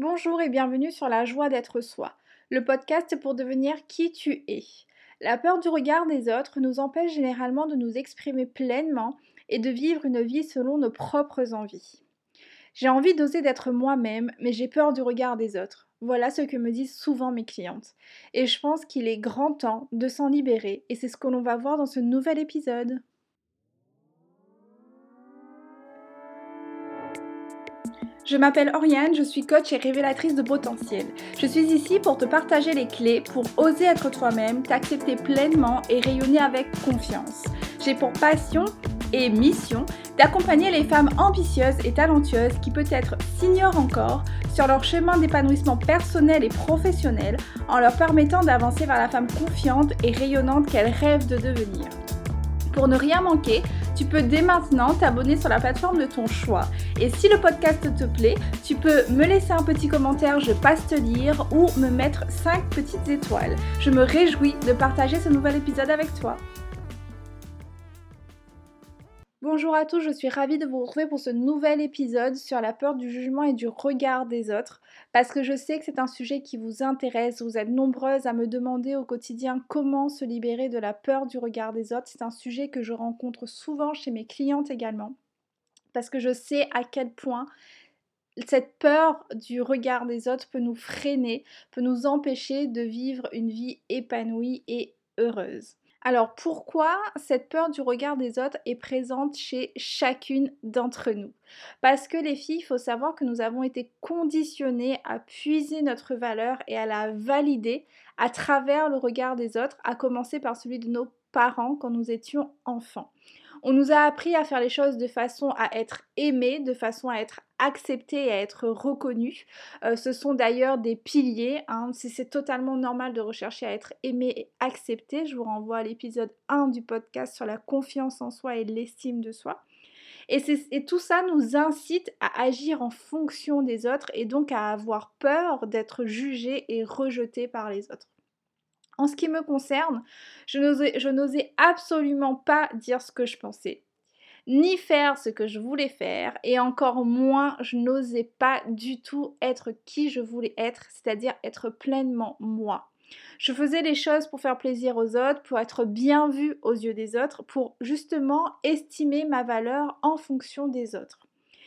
Bonjour et bienvenue sur La joie d'être soi, le podcast pour devenir qui tu es. La peur du regard des autres nous empêche généralement de nous exprimer pleinement et de vivre une vie selon nos propres envies. J'ai envie d'oser d'être moi-même, mais j'ai peur du regard des autres. Voilà ce que me disent souvent mes clientes. Et je pense qu'il est grand temps de s'en libérer, et c'est ce que l'on va voir dans ce nouvel épisode. Je m'appelle Oriane, je suis coach et révélatrice de potentiel. Je suis ici pour te partager les clés pour oser être toi-même, t'accepter pleinement et rayonner avec confiance. J'ai pour passion et mission d'accompagner les femmes ambitieuses et talentueuses qui peut-être s'ignorent encore sur leur chemin d'épanouissement personnel et professionnel en leur permettant d'avancer vers la femme confiante et rayonnante qu'elles rêvent de devenir. Pour ne rien manquer, tu peux dès maintenant t'abonner sur la plateforme de ton choix. Et si le podcast te plaît, tu peux me laisser un petit commentaire, je passe te lire, ou me mettre 5 petites étoiles. Je me réjouis de partager ce nouvel épisode avec toi. Bonjour à tous, je suis ravie de vous retrouver pour ce nouvel épisode sur la peur du jugement et du regard des autres, parce que je sais que c'est un sujet qui vous intéresse, vous êtes nombreuses à me demander au quotidien comment se libérer de la peur du regard des autres, c'est un sujet que je rencontre souvent chez mes clientes également, parce que je sais à quel point cette peur du regard des autres peut nous freiner, peut nous empêcher de vivre une vie épanouie et heureuse. Alors pourquoi cette peur du regard des autres est présente chez chacune d'entre nous? Parce que les filles, il faut savoir que nous avons été conditionnées à puiser notre valeur et à la valider à travers le regard des autres, à commencer par celui de nos parents quand nous étions enfants. On nous a appris à faire les choses de façon à être aimé, de façon à être accepté et à être reconnu. Euh, ce sont d'ailleurs des piliers. Hein. C'est totalement normal de rechercher à être aimé et accepté. Je vous renvoie à l'épisode 1 du podcast sur la confiance en soi et l'estime de soi. Et, et, tout ça nous incite à agir en fonction des autres et donc à avoir peur d'être jugé et rejeté par les autres. En ce qui me concerne, je n'osais absolument pas dire ce que je pensais, ni faire ce que je voulais faire, et encore moins, je n'osais pas du tout être qui je voulais être, c'est-à-dire être pleinement moi. Je faisais les choses pour faire plaisir aux autres, pour être bien vue aux yeux des autres, pour justement estimer ma valeur en fonction des autres.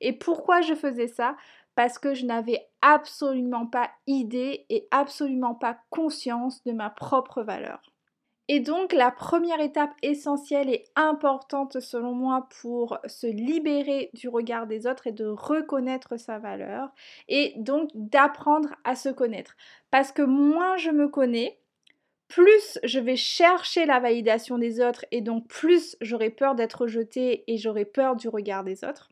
Et pourquoi je faisais ça? Parce que je n'avais absolument pas idée et absolument pas conscience de ma propre valeur. Et donc la première étape essentielle et importante selon moi pour se libérer du regard des autres est de reconnaître sa valeur et donc d'apprendre à se connaître. Parce que moins je me connais, plus je vais chercher la validation des autres et donc plus j'aurai peur d'être rejetée et j'aurai peur du regard des autres.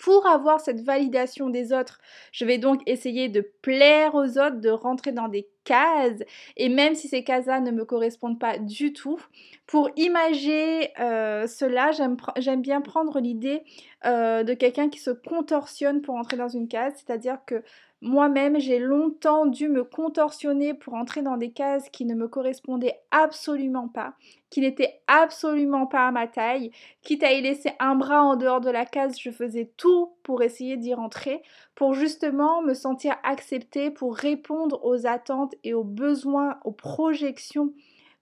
Pour avoir cette validation des autres, je vais donc essayer de plaire aux autres, de rentrer dans des cases, et même si ces cases-là ne me correspondent pas du tout, pour imager euh, cela, j'aime bien prendre l'idée euh, de quelqu'un qui se contorsionne pour entrer dans une case, c'est-à-dire que moi-même, j'ai longtemps dû me contorsionner pour entrer dans des cases qui ne me correspondaient absolument pas, qui n'étaient absolument pas à ma taille. Quitte à y laisser un bras en dehors de la case, je faisais tout pour essayer d'y rentrer, pour justement me sentir acceptée, pour répondre aux attentes et aux besoins, aux projections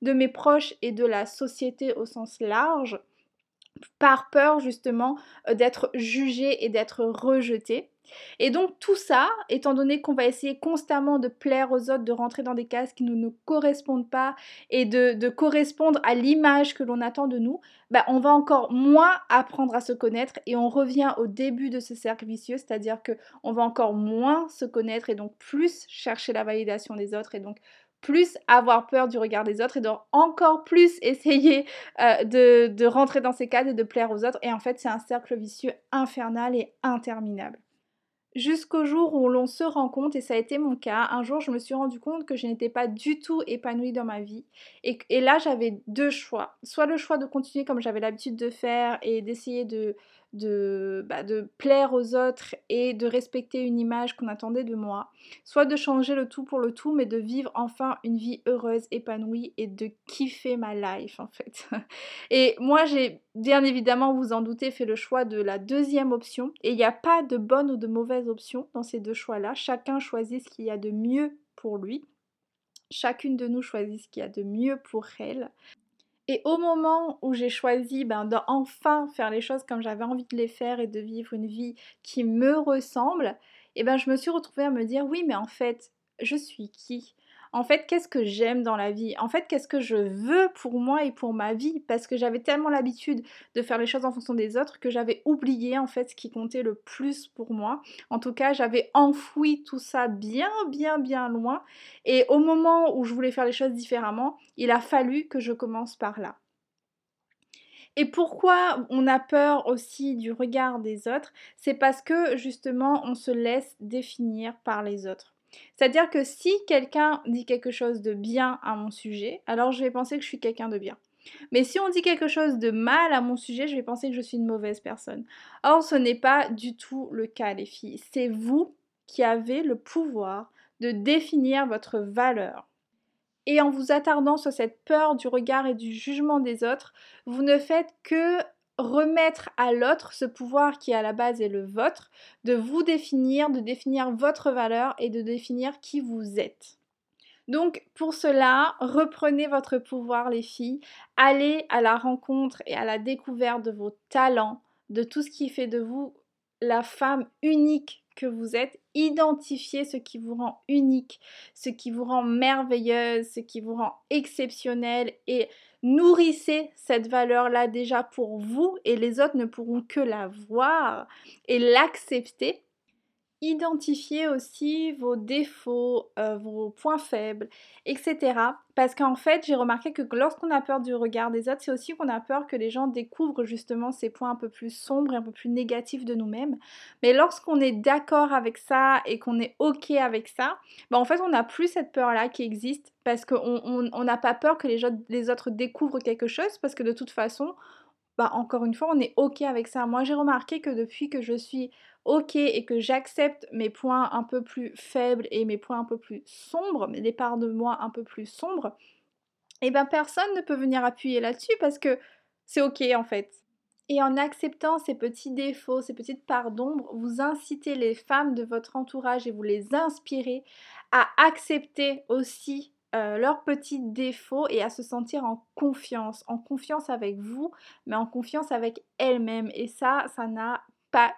de mes proches et de la société au sens large, par peur justement d'être jugée et d'être rejetée. Et donc tout ça, étant donné qu'on va essayer constamment de plaire aux autres, de rentrer dans des cases qui ne nous correspondent pas et de, correspondre à l'image que l'on attend de nous, bah, on va encore moins apprendre à se connaître et on revient au début de ce cercle vicieux, c'est-à-dire que on va encore moins se connaître et donc plus chercher la validation des autres et donc plus avoir peur du regard des autres et donc encore plus essayer euh, de, de rentrer dans ces cases et de plaire aux autres. Et en fait, c'est un cercle vicieux infernal et interminable. Jusqu'au jour où l'on se rend compte, et ça a été mon cas, un jour je me suis rendu compte que je n'étais pas du tout épanouie dans ma vie. Et, là j'avais deux choix. Soit le choix de continuer comme j'avais l'habitude de faire et d'essayer de, de, bah, de plaire aux autres et de respecter une image qu'on attendait de moi, soit de changer le tout pour le tout, mais de vivre enfin une vie heureuse, épanouie et de kiffer ma life en fait. Et moi j'ai bien évidemment, vous en doutez, fait le choix de la deuxième option et il n'y a pas de bonne ou de mauvaise option dans ces deux choix-là. Chacun choisit ce qu'il y a de mieux pour lui. Chacune de nous choisit ce qu'il y a de mieux pour elle. Et au moment où j'ai choisi ben, d'enfin faire les choses comme j'avais envie de les faire et de vivre une vie qui me ressemble, et ben, je me suis retrouvée à me dire oui mais en fait je suis qui? En fait, qu'est-ce que j'aime dans la vie? En fait, qu'est-ce que je veux pour moi et pour ma vie? Parce que j'avais tellement l'habitude de faire les choses en fonction des autres que j'avais oublié en fait ce qui comptait le plus pour moi. En tout cas, j'avais enfoui tout ça bien, bien, bien loin. Et au moment où je voulais faire les choses différemment, il a fallu que je commence par là. Et pourquoi on a peur aussi du regard des autres? C'est parce que justement on se laisse définir par les autres. C'est-à-dire que si quelqu'un dit quelque chose de bien à mon sujet, alors je vais penser que je suis quelqu'un de bien. Mais si on dit quelque chose de mal à mon sujet, je vais penser que je suis une mauvaise personne. Or, ce n'est pas du tout le cas, les filles. C'est vous qui avez le pouvoir de définir votre valeur. Et en vous attardant sur cette peur du regard et du jugement des autres, vous ne faites que remettre à l'autre ce pouvoir qui à la base est le vôtre, de vous définir, de définir votre valeur et de définir qui vous êtes. Donc pour cela, reprenez votre pouvoir les filles, allez à la rencontre et à la découverte de vos talents, de tout ce qui fait de vous la femme unique que vous êtes, identifiez ce qui vous rend unique, ce qui vous rend merveilleuse, ce qui vous rend exceptionnelle et Nourrissez cette valeur-là déjà pour vous et les autres ne pourront que la voir et l'accepter identifier aussi vos défauts, euh, vos points faibles, etc. Parce qu'en fait, j'ai remarqué que lorsqu'on a peur du regard des autres, c'est aussi qu'on a peur que les gens découvrent justement ces points un peu plus sombres et un peu plus négatifs de nous-mêmes. Mais lorsqu'on est d'accord avec ça et qu'on est OK avec ça, bah en fait, on n'a plus cette peur-là qui existe parce qu'on n'a pas peur que les, autres découvrent quelque chose parce que de toute façon, bah encore une fois, on est OK avec ça. Moi, j'ai remarqué que depuis que je suis OK et que j'accepte mes points un peu plus faibles et mes points un peu plus sombres, les parts de moi un peu plus sombres, et eh ben personne ne peut venir appuyer là-dessus parce que c'est OK en fait. Et en acceptant ces petits défauts, ces petites parts d'ombre, vous incitez les femmes de votre entourage et vous les inspirez à accepter aussi euh, leurs petits défauts et à se sentir en confiance, en confiance avec vous, mais en confiance avec elles-mêmes. Et ça, ça n'a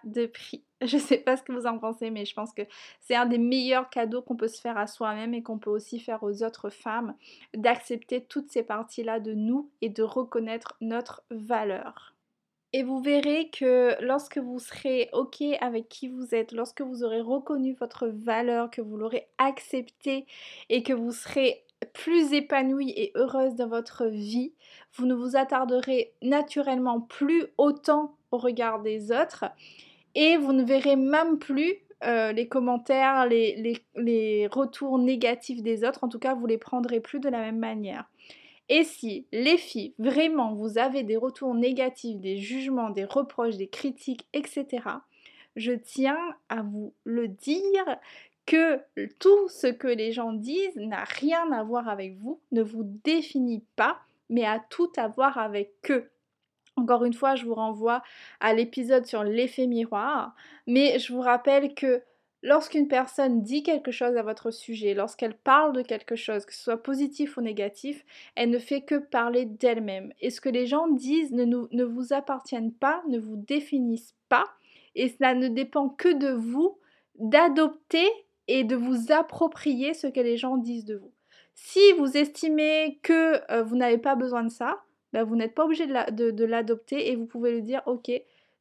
de prix. Je sais pas ce que vous en pensez, mais je pense que c'est un des meilleurs cadeaux qu'on peut se faire à soi-même et qu'on peut aussi faire aux autres femmes, d'accepter toutes ces parties-là de nous et de reconnaître notre valeur. Et vous verrez que lorsque vous serez OK avec qui vous êtes, lorsque vous aurez reconnu votre valeur, que vous l'aurez acceptée et que vous serez plus épanouie et heureuse dans votre vie, vous ne vous attarderez naturellement plus autant regard des autres et vous ne verrez même plus euh, les commentaires, les, les, retours négatifs des autres. En tout cas, vous les prendrez plus de la même manière. Et si, les filles, vraiment, vous avez des retours négatifs, des jugements, des reproches, des critiques, etc., je tiens à vous le dire que tout ce que les gens disent n'a rien à voir avec vous, ne vous définit pas, mais a tout à voir avec eux. Encore une fois, je vous renvoie à l'épisode sur l'effet miroir, mais je vous rappelle que lorsqu'une personne dit quelque chose à votre sujet, lorsqu'elle parle de quelque chose, que ce soit positif ou négatif, elle ne fait que parler d'elle-même. Et ce que les gens disent ne, vous appartiennent pas, ne vous définissent pas, et cela ne dépend que de vous d'adopter et de vous approprier ce que les gens disent de vous. Si vous estimez que euh, vous n'avez pas besoin de ça, bah, vous n'êtes pas obligé de l'adopter et vous pouvez lui dire ok,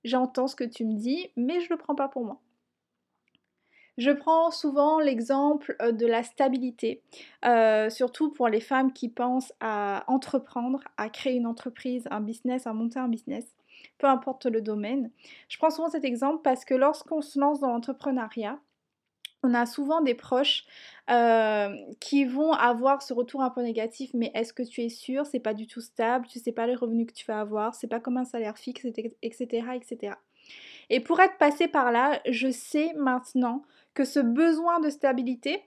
j'entends ce que tu me dis, mais je ne le prends pas pour moi. Je prends souvent l'exemple euh, de la stabilité, euh, surtout pour les femmes qui pensent à entreprendre, à créer une entreprise, un business, à monter un business, peu importe le domaine. Je prends souvent cet exemple parce que lorsqu'on se lance dans l'entrepreneuriat, on a souvent des proches euh, qui vont avoir ce retour un peu négatif, mais est-ce que tu es sûr? C'est pas du tout stable, tu sais pas les revenus que tu vas avoir, c'est pas comme un salaire fixe, etc., etc. Et pour être passé par là, je sais maintenant que ce besoin de stabilité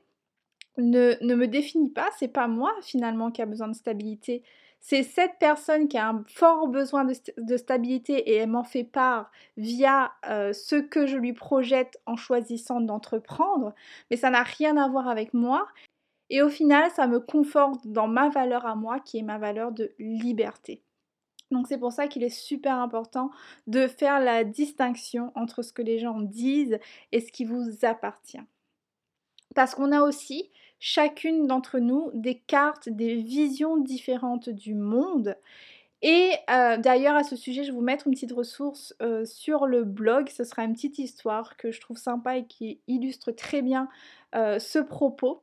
ne, ne me définit pas. C'est pas moi finalement qui a besoin de stabilité. C'est cette personne qui a un fort besoin de, stabilité et elle m'en fait part via euh, ce que je lui projette en choisissant d'entreprendre, mais ça n'a rien à voir avec moi. Et au final, ça me conforte dans ma valeur à moi qui est ma valeur de liberté. Donc c'est pour ça qu'il est super important de faire la distinction entre ce que les gens disent et ce qui vous appartient. Parce qu'on a aussi chacune d'entre nous des cartes, des visions différentes du monde. Et euh, d'ailleurs, à ce sujet, je vais vous mettre une petite ressource euh, sur le blog. Ce sera une petite histoire que je trouve sympa et qui illustre très bien euh, ce propos.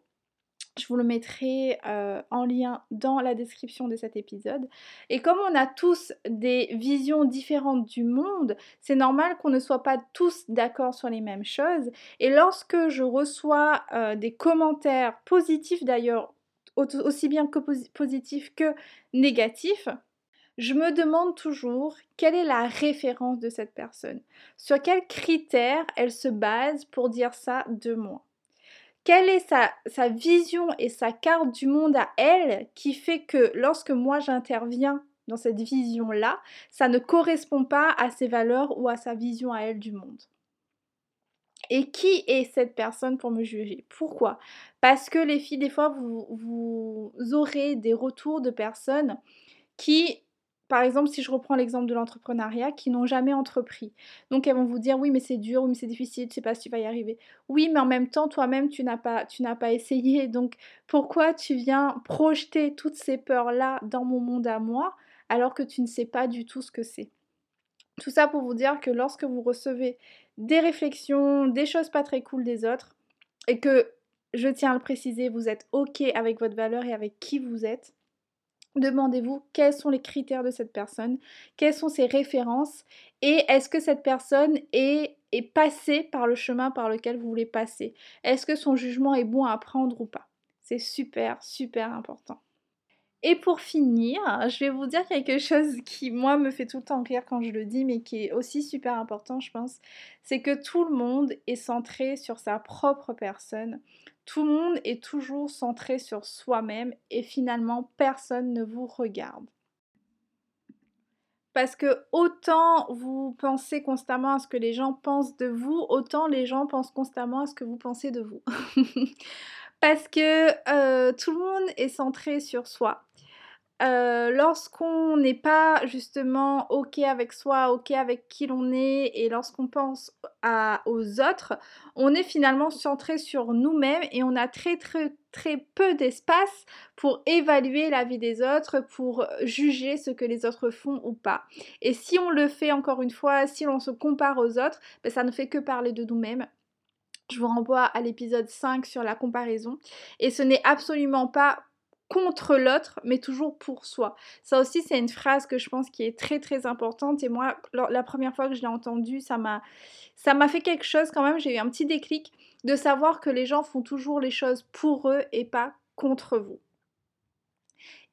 Je vous le mettrai euh, en lien dans la description de cet épisode. Et comme on a tous des visions différentes du monde, c'est normal qu'on ne soit pas tous d'accord sur les mêmes choses. Et lorsque je reçois euh, des commentaires positifs d'ailleurs, aussi bien que positifs que négatifs, je me demande toujours quelle est la référence de cette personne, sur quels critères elle se base pour dire ça de moi? Quelle est sa, vision et sa carte du monde à elle qui fait que lorsque moi j'interviens dans cette vision-là, ça ne correspond pas à ses valeurs ou à sa vision à elle du monde? Et qui est cette personne pour me juger? Pourquoi? Parce que les filles, des fois, vous, vous aurez des retours de personnes qui par exemple, si je reprends l'exemple de l'entrepreneuriat, qui n'ont jamais entrepris. Donc elles vont vous dire oui mais c'est dur, oui mais c'est difficile, je sais pas si tu vas y arriver. Oui mais en même temps toi-même tu n'as pas tu n'as pas essayé. Donc pourquoi tu viens projeter toutes ces peurs là dans mon monde à moi alors que tu ne sais pas du tout ce que c'est? Tout ça pour vous dire que lorsque vous recevez des réflexions, des choses pas très cool des autres et que je tiens à le préciser, vous êtes OK avec votre valeur et avec qui vous êtes, Demandez-vous quels sont les critères de cette personne, quelles sont ses références et est-ce que cette personne est, est passée par le chemin par lequel vous voulez passer? Est-ce que son jugement est bon à prendre ou pas? C'est super, super important. Et pour finir, je vais vous dire quelque chose qui, moi, me fait tout le temps rire quand je le dis, mais qui est aussi super important, je pense. C'est que tout le monde est centré sur sa propre personne. Tout le monde est toujours centré sur soi-même et finalement, personne ne vous regarde. Parce que autant vous pensez constamment à ce que les gens pensent de vous, autant les gens pensent constamment à ce que vous pensez de vous. Parce que euh, tout le monde est centré sur soi. Euh, lorsqu'on n'est pas justement OK avec soi, OK avec qui l'on est, et lorsqu'on pense aux autres, on est finalement centré sur nous-mêmes et on a très très très peu d'espace pour évaluer la vie des autres, pour juger ce que les autres font ou pas. Et si on le fait encore une fois, si l'on se compare aux autres, ben, ça ne fait que parler de nous-mêmes. Je vous renvoie à l'épisode 5 sur la comparaison. Et ce n'est absolument pas contre l'autre, mais toujours pour soi. Ça aussi, c'est une phrase que je pense qui est très très importante. Et moi, la première fois que je l'ai entendue, ça m'a, ça m'a fait quelque chose quand même. J'ai eu un petit déclic de savoir que les gens font toujours les choses pour eux et pas contre vous.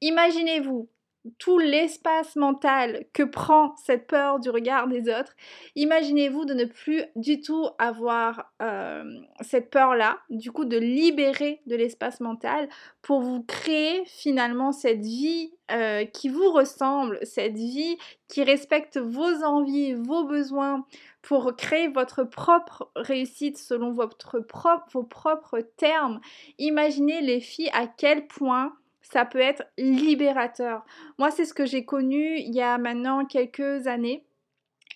Imaginez-vous tout l'espace mental que prend cette peur du regard des autres, imaginez-vous de ne plus du tout avoir euh, cette peur-là, du coup de libérer de l'espace mental pour vous créer finalement cette vie euh, qui vous ressemble, cette vie qui respecte vos envies, vos besoins, pour créer votre propre réussite selon votre vos propres termes. Imaginez les filles à quel point ça peut être libérateur. Moi, c'est ce que j'ai connu il y a maintenant quelques années.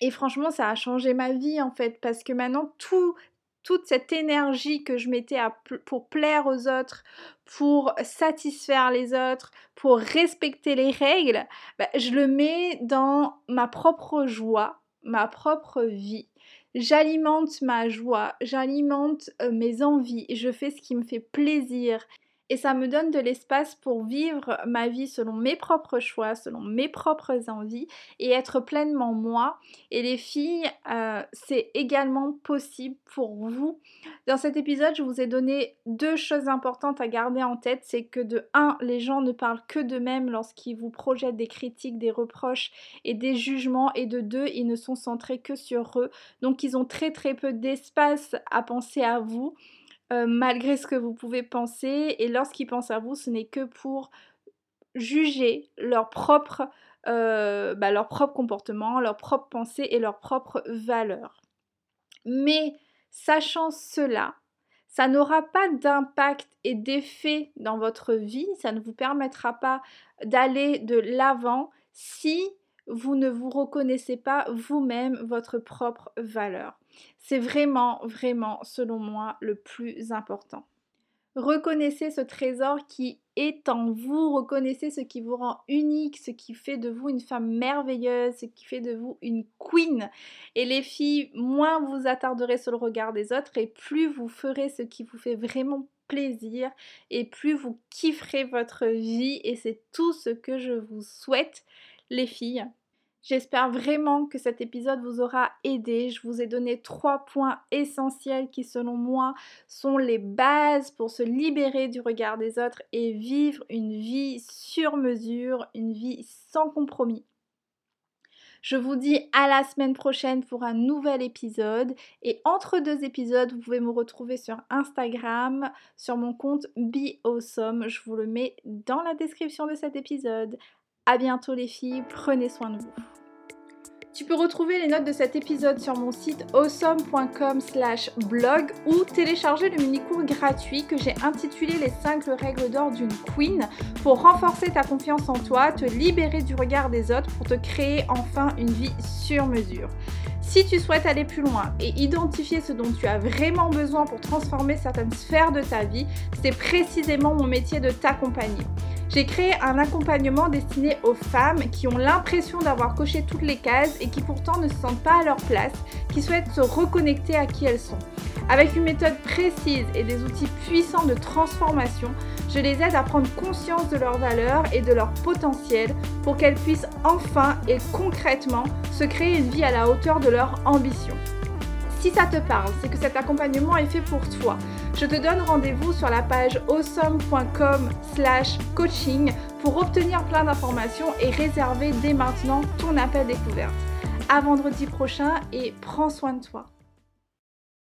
Et franchement, ça a changé ma vie en fait, parce que maintenant, tout, toute cette énergie que je mettais pour plaire aux autres, pour satisfaire les autres, pour respecter les règles, bah, je le mets dans ma propre joie, ma propre vie. J'alimente ma joie, j'alimente euh, mes envies, je fais ce qui me fait plaisir. Et ça me donne de l'espace pour vivre ma vie selon mes propres choix, selon mes propres envies et être pleinement moi. Et les filles, euh, c'est également possible pour vous. Dans cet épisode, je vous ai donné deux choses importantes à garder en tête. C'est que de un, les gens ne parlent que d'eux-mêmes lorsqu'ils vous projettent des critiques, des reproches et des jugements. Et de deux, ils ne sont centrés que sur eux. Donc ils ont très très peu d'espace à penser à vous. Euh, malgré ce que vous pouvez penser. Et lorsqu'ils pensent à vous, ce n'est que pour juger leur propre, euh, bah, leur propre comportement, leur propre pensée et leur propre valeur. Mais sachant cela, ça n'aura pas d'impact et d'effet dans votre vie, ça ne vous permettra pas d'aller de l'avant si vous ne vous reconnaissez pas vous-même votre propre valeur. C'est vraiment, vraiment, selon moi, le plus important. Reconnaissez ce trésor qui est en vous, reconnaissez ce qui vous rend unique, ce qui fait de vous une femme merveilleuse, ce qui fait de vous une queen. Et les filles, moins vous attarderez sur le regard des autres et plus vous ferez ce qui vous fait vraiment plaisir et plus vous kifferez votre vie et c'est tout ce que je vous souhaite les filles. J'espère vraiment que cet épisode vous aura aidé. Je vous ai donné trois points essentiels qui, selon moi, sont les bases pour se libérer du regard des autres et vivre une vie sur mesure, une vie sans compromis. Je vous dis à la semaine prochaine pour un nouvel épisode. Et entre deux épisodes, vous pouvez me retrouver sur Instagram, sur mon compte Be Awesome. Je vous le mets dans la description de cet épisode. A bientôt les filles, prenez soin de vous. Tu peux retrouver les notes de cet épisode sur mon site awesome.com slash blog ou télécharger le mini-cours gratuit que j'ai intitulé Les 5 règles d'or d'une queen pour renforcer ta confiance en toi, te libérer du regard des autres pour te créer enfin une vie sur mesure. Si tu souhaites aller plus loin et identifier ce dont tu as vraiment besoin pour transformer certaines sphères de ta vie, c'est précisément mon métier de t'accompagner. J'ai créé un accompagnement destiné aux femmes qui ont l'impression d'avoir coché toutes les cases et qui pourtant ne se sentent pas à leur place, qui souhaitent se reconnecter à qui elles sont. Avec une méthode précise et des outils puissants de transformation, je les aide à prendre conscience de leurs valeurs et de leur potentiel pour qu'elles puissent enfin et concrètement se créer une vie à la hauteur de leur ambition. Si ça te parle, c'est que cet accompagnement est fait pour toi. Je te donne rendez-vous sur la page awesome.com slash coaching pour obtenir plein d'informations et réserver dès maintenant ton appel découverte. À vendredi prochain et prends soin de toi.